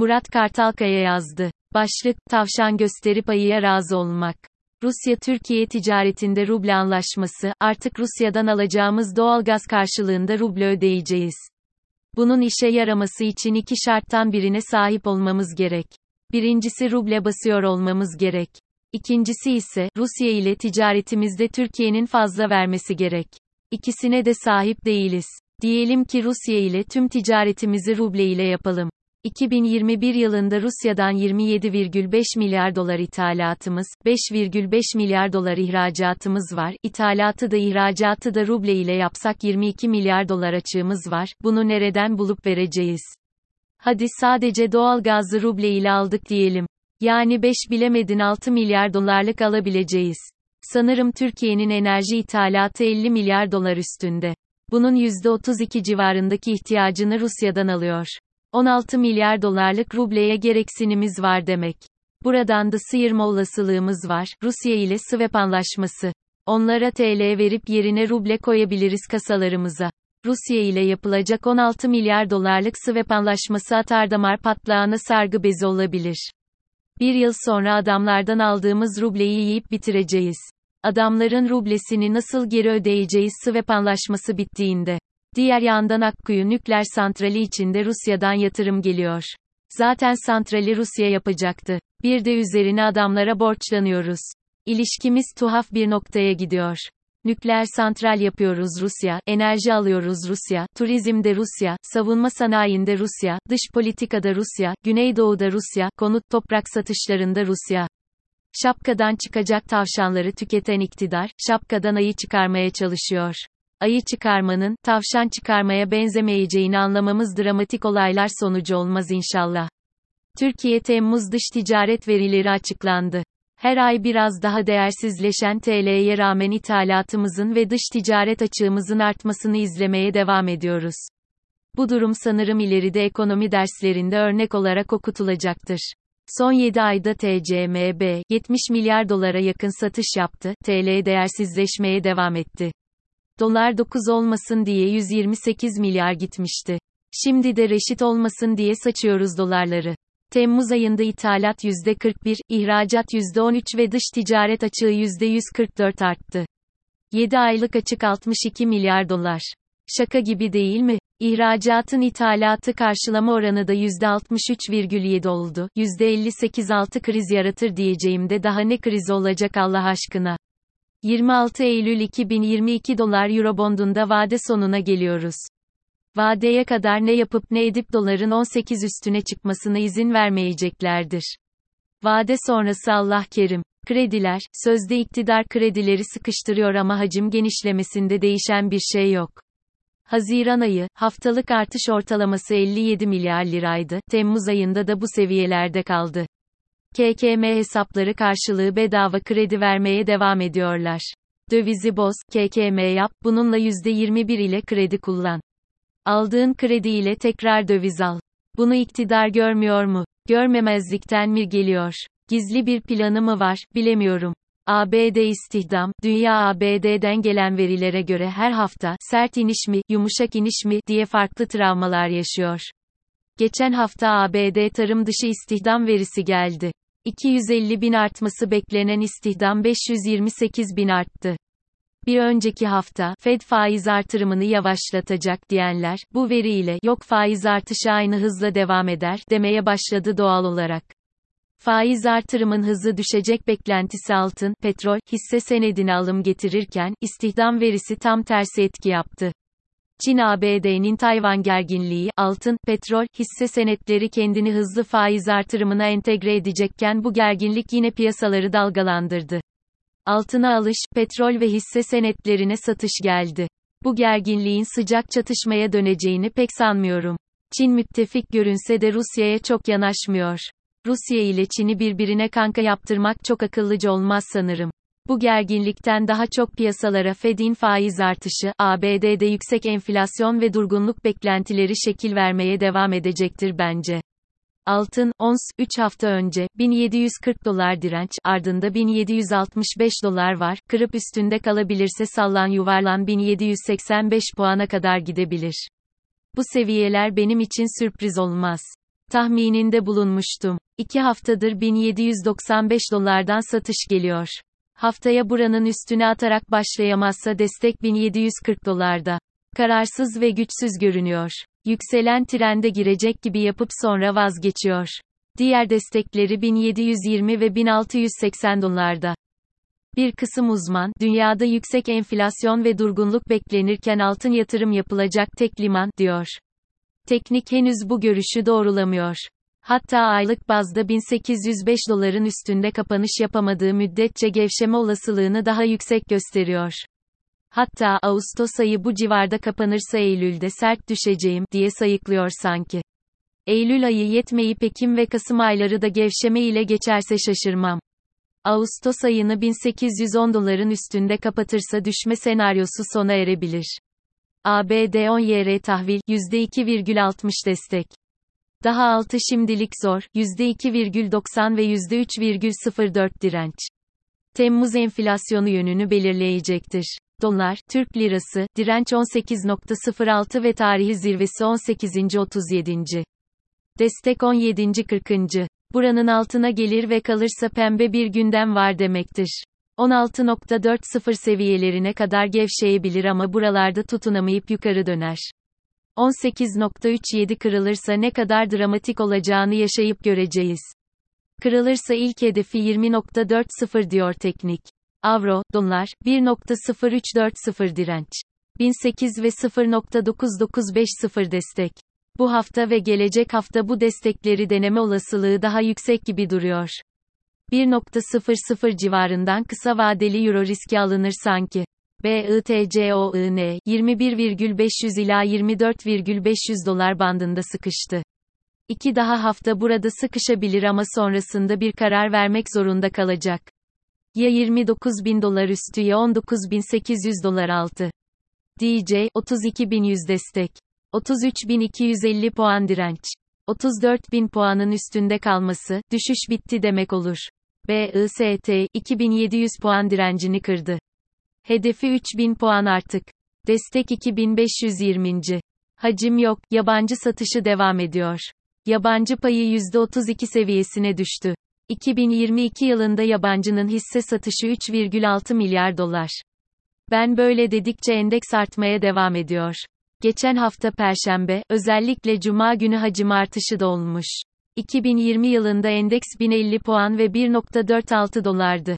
Murat Kartalkaya yazdı. Başlık, tavşan gösterip ayıya razı olmak. Rusya-Türkiye ticaretinde ruble anlaşması, artık Rusya'dan alacağımız doğalgaz karşılığında ruble ödeyeceğiz. Bunun işe yaraması için iki şarttan birine sahip olmamız gerek. Birincisi ruble basıyor olmamız gerek. İkincisi ise, Rusya ile ticaretimizde Türkiye'nin fazla vermesi gerek. İkisine de sahip değiliz. Diyelim ki Rusya ile tüm ticaretimizi ruble ile yapalım. 2021 yılında Rusya'dan 27,5 milyar dolar ithalatımız, 5,5 milyar dolar ihracatımız var. İthalatı da ihracatı da ruble ile yapsak 22 milyar dolar açığımız var. Bunu nereden bulup vereceğiz? Hadi sadece doğal gazı ruble ile aldık diyelim. Yani 5 bilemedin 6 milyar dolarlık alabileceğiz. Sanırım Türkiye'nin enerji ithalatı 50 milyar dolar üstünde. Bunun %32 civarındaki ihtiyacını Rusya'dan alıyor. 16 milyar dolarlık rubleye gereksinimiz var demek. Buradan da sıyırma olasılığımız var. Rusya ile swap anlaşması. Onlara TL verip yerine ruble koyabiliriz kasalarımıza. Rusya ile yapılacak 16 milyar dolarlık swap anlaşması atardamar patlağına sargı bezi olabilir. Bir yıl sonra adamlardan aldığımız rubleyi yiyip bitireceğiz. Adamların rublesini nasıl geri ödeyeceğiz swap anlaşması bittiğinde. Diğer yandan Akkuyu nükleer santrali içinde Rusya'dan yatırım geliyor. Zaten santrali Rusya yapacaktı. Bir de üzerine adamlara borçlanıyoruz. İlişkimiz tuhaf bir noktaya gidiyor. Nükleer santral yapıyoruz Rusya, enerji alıyoruz Rusya, turizmde Rusya, savunma sanayinde Rusya, dış politikada Rusya, Güneydoğu'da Rusya, konut toprak satışlarında Rusya. Şapkadan çıkacak tavşanları tüketen iktidar, şapkadan ayı çıkarmaya çalışıyor. Ayı çıkarmanın, tavşan çıkarmaya benzemeyeceğini anlamamız dramatik olaylar sonucu olmaz inşallah. Türkiye Temmuz dış ticaret verileri açıklandı. Her ay biraz daha değersizleşen TL'ye rağmen ithalatımızın ve dış ticaret açığımızın artmasını izlemeye devam ediyoruz. Bu durum sanırım ileride ekonomi derslerinde örnek olarak okutulacaktır. Son 7 ayda TCMB 70 milyar dolara yakın satış yaptı. TL değersizleşmeye devam etti. Dolar 9 olmasın diye 128 milyar gitmişti. Şimdi de reşit olmasın diye saçıyoruz dolarları. Temmuz ayında ithalat %41, ihracat %13 ve dış ticaret açığı %144 arttı. 7 aylık açık 62 milyar dolar. Şaka gibi değil mi? İhracatın ithalatı karşılama oranı da %63,7 oldu. %58 kriz yaratır diyeceğim de daha ne kriz olacak Allah aşkına. 26 Eylül 2022 dolar Eurobond'unda vade sonuna geliyoruz. Vadeye kadar ne yapıp ne edip doların 18 üstüne çıkmasına izin vermeyeceklerdir. Vade sonrası Allah kerim. Krediler, sözde iktidar kredileri sıkıştırıyor ama hacim genişlemesinde değişen bir şey yok. Haziran ayı, haftalık artış ortalaması 57 milyar liraydı, Temmuz ayında da bu seviyelerde kaldı. KKM hesapları karşılığı bedava kredi vermeye devam ediyorlar. Dövizi boz, KKM yap, bununla %21 ile kredi kullan. Aldığın kredi ile tekrar döviz al. Bunu iktidar görmüyor mu? Görmemezlikten mi geliyor? Gizli bir planı mı var, bilemiyorum. ABD istihdam, dünya ABD'den gelen verilere göre her hafta, sert iniş mi, yumuşak iniş mi, diye farklı travmalar yaşıyor. Geçen hafta ABD tarım dışı istihdam verisi geldi. 250 bin artması beklenen istihdam 528 bin arttı. Bir önceki hafta, Fed faiz artırımını yavaşlatacak diyenler, bu veriyle, yok faiz artışı aynı hızla devam eder, demeye başladı doğal olarak. Faiz artırımın hızı düşecek beklentisi altın, petrol, hisse senedine alım getirirken, istihdam verisi tam tersi etki yaptı. Çin-ABD'nin Tayvan gerginliği, altın, petrol, hisse senetleri kendini hızlı faiz artırımına entegre edecekken bu gerginlik yine piyasaları dalgalandırdı. Altına alış, petrol ve hisse senetlerine satış geldi. Bu gerginliğin sıcak çatışmaya döneceğini pek sanmıyorum. Çin müttefik görünse de Rusya'ya çok yanaşmıyor. Rusya ile Çin'i birbirine kanka yaptırmak çok akıllıca olmaz sanırım. Bu gerginlikten daha çok piyasalara Fed'in faiz artışı, ABD'de yüksek enflasyon ve durgunluk beklentileri şekil vermeye devam edecektir bence. Altın, ons, 3 hafta önce, 1740 dolar direnç, ardında 1765 dolar var, kırıp üstünde kalabilirse sallan yuvarlan 1785 puana kadar gidebilir. Bu seviyeler benim için sürpriz olmaz. tahmininde bulunmuştum. 2 haftadır 1795 dolardan satış geliyor. Haftaya buranın üstüne atarak başlayamazsa destek 1740 dolarda. Kararsız ve güçsüz görünüyor. Yükselen trende girecek gibi yapıp sonra vazgeçiyor. Diğer destekleri 1720 ve 1680 dolarda. Bir kısım uzman, dünyada yüksek enflasyon ve durgunluk beklenirken altın yatırım yapılacak tek liman, diyor. Teknik henüz bu görüşü doğrulamıyor. Hatta aylık bazda 1805 doların üstünde kapanış yapamadığı müddetçe gevşeme olasılığını daha yüksek gösteriyor. Hatta Ağustos ayı bu civarda kapanırsa Eylül'de sert düşeceğim diye sayıklıyor sanki. Eylül ayı yetmeyip Ekim ve Kasım ayları da gevşeme ile geçerse şaşırmam. Ağustos ayını 1810 doların üstünde kapatırsa düşme senaryosu sona erebilir. ABD 10 YR tahvil %2,60 destek. Daha altı şimdilik zor, %2,90 ve %3,04 direnç. Temmuz enflasyonu yönünü belirleyecektir. Dolar, Türk lirası, direnç 18.06 ve tarihi zirvesi 18.37. Destek 17.40. Buranın altına gelir ve kalırsa pembe bir gündem var demektir. 16.40 seviyelerine kadar gevşeyebilir ama buralarda tutunamayıp yukarı döner. 18.37 kırılırsa ne kadar dramatik olacağını yaşayıp göreceğiz. Kırılırsa ilk hedefi 20.40 diyor teknik. Avro, dolar, 1.0340 direnç. 1008 ve 0.9950 destek. Bu hafta ve gelecek hafta bu destekleri deneme olasılığı daha yüksek gibi duruyor. 1.00 civarından kısa vadeli euro riski alınır sanki. BITCOIN 21,500 ila 24,500 dolar bandında sıkıştı. İki daha hafta burada sıkışabilir ama sonrasında bir karar vermek zorunda kalacak. Ya 29 bin dolar üstü ya 19.800 dolar altı. DJ, 32.100 destek. 33.250 puan direnç. 34.000 puanın üstünde kalması, düşüş bitti demek olur. BIST, 2700 puan direncini kırdı. Hedefi 3000 puan artık. Destek 2520. Hacim yok, yabancı satışı devam ediyor. Yabancı payı %32 seviyesine düştü. 2022 yılında yabancının hisse satışı 3,6 milyar dolar. Ben böyle dedikçe endeks artmaya devam ediyor. Geçen hafta Perşembe, özellikle Cuma günü hacim artışı da olmuş. 2020 yılında endeks 1050 puan ve 1.46 dolardı.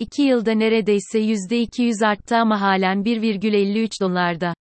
2 yılda neredeyse %200 arttı ama halen 1,53 dolarda.